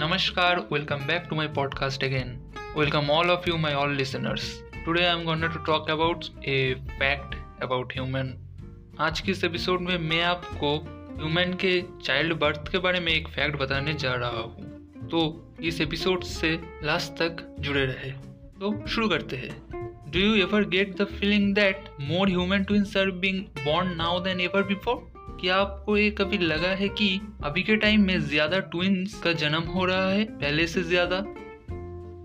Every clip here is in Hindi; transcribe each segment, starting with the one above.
Namaskar, welcome back to my podcast again. Welcome all of you, my all listeners. Today I'm going to talk about a fact about human. आज की इस एपिसोड में मैं आपको ह्यूमन के चाइल्ड बर्थ के बारे में एक फैक्ट बताने जा रहा हूँ तो इस एपिसोड से लास्ट तक जुड़े रहे तो शुरू करते हैं do you ever get the feeling that more human twins are being born now than ever before क्या आपको ये कभी लगा है कि अभी के टाइम में ज़्यादा ट्विंस का जन्म हो रहा है, पहले से ज़्यादा?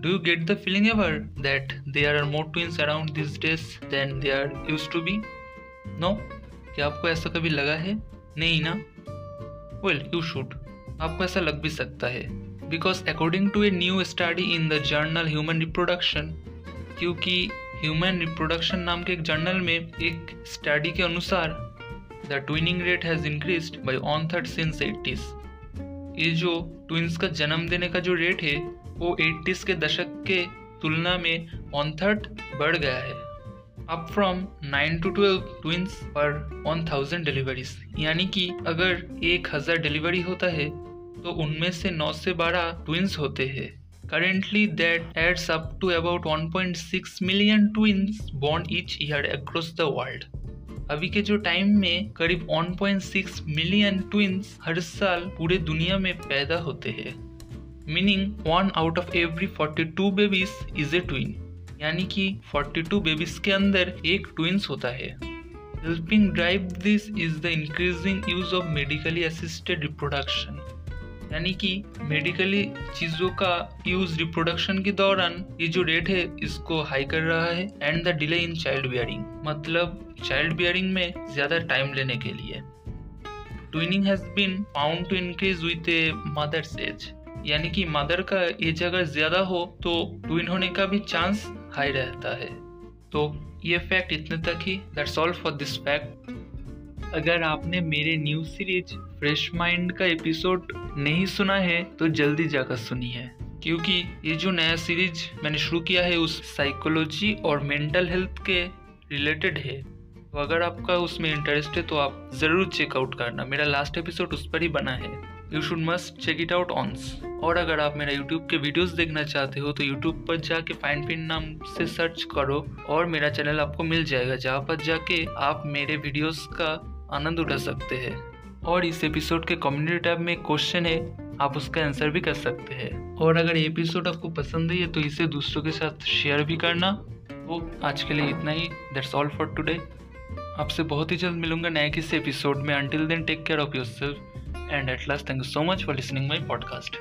Do you get the feeling ever that there are more twins around this days than they are use to be no क्या आपको ऐसा कभी लगा है? नहीं ना? वेल यू शुड आपको ऐसा लग भी सकता है. Because according to a new study in the journal human reproduction क्योंकि ह्यूमन रिप्रोडक्शन नाम के एक जर्नल में एक स्टडी के अनुसार the twinning rate has increase by on third since eighties ये जो ट्विंस का जन्म देने का जो रेट है, वो एटीज के दशक के तुलना में वन थर्ड बढ़ गया है। Up from nine to twelve twins per one thousand deliveries यानी कि अगर एक हज़ार डिलीवरी होता है तो उनमें से नौ से बारह ट्विंस होते हैं। Currently that adds up to about 1.6 million twins born each year across the world अभी के जो टाइम में करीब 1.6 मिलियन ट्विंस हर साल पूरे दुनिया में पैदा होते हैं। Meaning one out of every 42 babies is a twin यानी कि 42 बेबीज के अंदर एक ट्विंस होता है। Helping drive this is the increasing use of medically assisted reproduction यानी कि मेडिकली चीज़ों का यूज़ रिप्रोडक्शन के दौरान ये जो रेट है, इसको हाई कर रहा है and the delay in child bearing मतलब चाइल्ड बियरिंग में ज़्यादा टाइम लेने के लिए। Twinning has been found to increase with a mother's age यानी कि मदर का एज अगर ज़्यादा हो तो ट्विन होने का भी चांस हाई रहता है। तो ये फैक्ट इतने तक ही। That's all for this fact अगर आपने मेरे न्यू सीरीज़ फ्रेश माइंड का एपिसोड नहीं सुना है तो जल्दी जाकर सुनिए। क्योंकि ये जो नया सीरीज़ मैंने शुरू किया है, उस साइकोलॉजी और मेंटल हेल्थ के रिलेटेड है। तो अगर आपका उसमें इंटरेस्ट है तो आप ज़रूर चेकआउट करना। मेरा लास्ट एपिसोड उस पर ही बना है। You should must check it out once और अगर आप मेरा यूट्यूब के वीडियोस देखना चाहते हो तो यूट्यूब पर जाके फाइन पिन नाम से सर्च करो और मेरा चैनल आपको मिल जाएगा। जहाँ पर जाके आप मेरे वीडियोस का आनंद उठा सकते हैं। और इस एपिसोड के कम्युनिटी टैब में क्वेश्चन है, आप उसका आंसर भी कर सकते हैं। और अगर ये एपिसोड आपको पसंद है तो इसे दूसरों के साथ शेयर भी करना। वो आज के लिए इतना ही। दैट्स ऑल फॉर टुडे आपसे बहुत ही जल्द मिलूँगा नए किसी एपिसोड में। Until then take care of your self and at last thank you so much for listening my podcast